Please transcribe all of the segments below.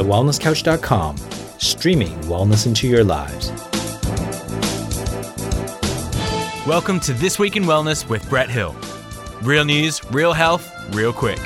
thewellnesscouch.com, streaming wellness into your lives. Welcome to This Week in Wellness with Brett Hill. Real news, real health, real quick.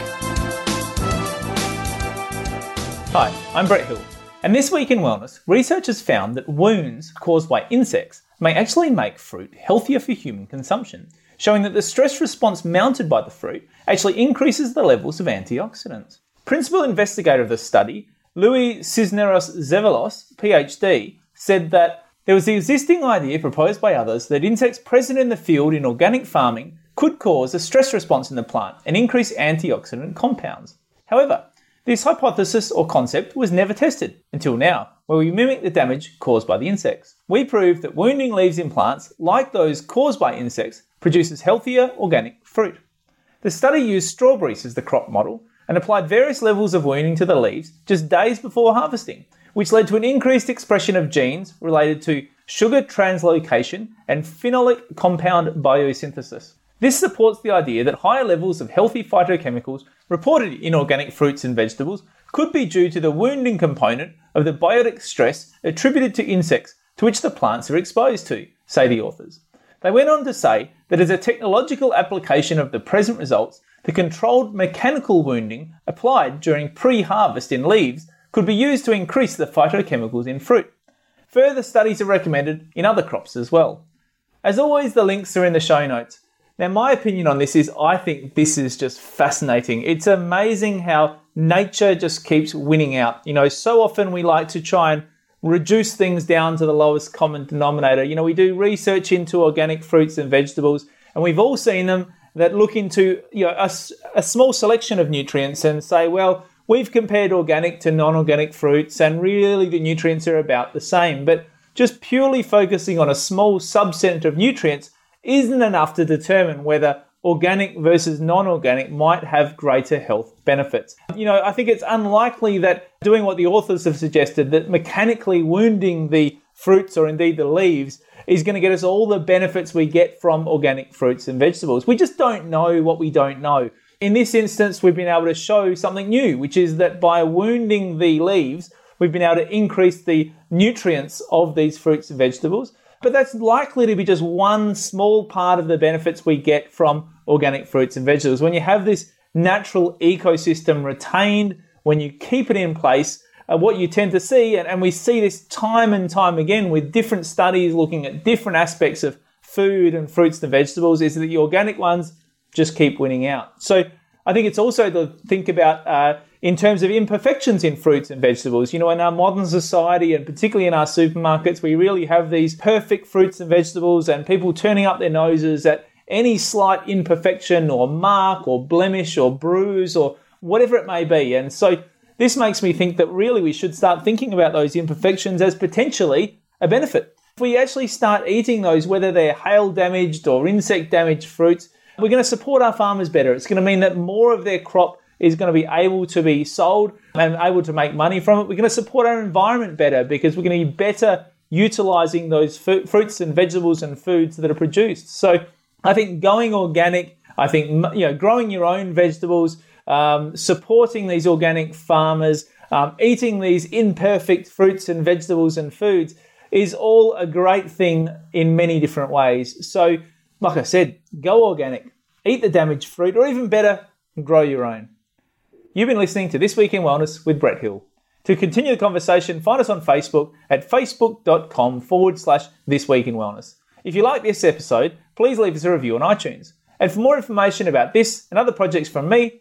Hi, I'm Brett Hill. And this week in wellness, researchers found that wounds caused by insects may actually make fruit healthier for human consumption, showing that the stress response mounted by the fruit actually increases the levels of antioxidants. Principal investigator of the study, Luis Cisneros Zevallos, PhD, said that there was the existing idea proposed by others that insects present in the field in organic farming could cause a stress response in the plant and increase antioxidant compounds. However, this hypothesis or concept was never tested until now, where we mimic the damage caused by the insects. We proved that wounding leaves in plants, like those caused by insects, produces healthier organic fruit. The study used strawberries as the crop model and applied various levels of wounding to the leaves just days before harvesting, which led to an increased expression of genes related to sugar translocation and phenolic compound biosynthesis. This supports the idea that higher levels of healthy phytochemicals reported in organic fruits and vegetables could be due to the wounding component of the biotic stress attributed to insects to which the plants are exposed to, say the authors. They went on to say that as a technological application of the present results, the controlled mechanical wounding applied during pre harvest in leaves could be used to increase the phytochemicals in fruit. Further studies are recommended in other crops as well. As always, the links are in the show notes. Now, my opinion on this is I think this is just fascinating. It's amazing how nature just keeps winning out. You know, so often we like to try and reduce things down to the lowest common denominator. You know, we do research into organic fruits and vegetables, and we've all seen them that look into you know a, a small selection of nutrients and say, well, we've compared organic to non-organic fruits, and really the nutrients are about the same. But just purely focusing on a small subset of nutrients isn't enough to determine whether organic versus non organic might have greater health benefits. You know, I think it's unlikely that doing what the authors have suggested, that mechanically wounding the fruits or indeed the leaves, is going to get us all the benefits we get from organic fruits and vegetables. We just don't know what we don't know. In this instance, we've been able to show something new, which is that by wounding the leaves, we've been able to increase the nutrients of these fruits and vegetables. But that's likely to be just one small part of the benefits we get from organic fruits and vegetables. When you have this natural ecosystem retained, when you keep it in place, uh, what you tend to see, and, and we see this time and time again with different studies looking at different aspects of food and fruits and vegetables, is that the organic ones just keep winning out. So I think it's also to think about uh, in terms of imperfections in fruits and vegetables. You know, in our modern society and particularly in our supermarkets, we really have these perfect fruits and vegetables, and people turning up their noses at any slight imperfection or mark or blemish or bruise or whatever it may be. And so this makes me think that really we should start thinking about those imperfections as potentially a benefit. If we actually start eating those, whether they're hail damaged or insect damaged fruits, we're going to support our farmers better. It's going to mean that more of their crop is going to be able to be sold and able to make money from it. We're going to support our environment better because we're going to be better utilizing those fruits and vegetables and foods that are produced. So I think going organic, I think you know growing your own vegetables, um, supporting these organic farmers, um, eating these imperfect fruits and vegetables and foods is all a great thing in many different ways. So like I said, go organic, eat the damaged fruit, or even better, grow your own. You've been listening to This Week in Wellness with Brett Hill. To continue the conversation, find us on Facebook at facebook.com forward slash This Week in Wellness. If you like this episode, please leave us a review on iTunes. And for more information about this and other projects from me,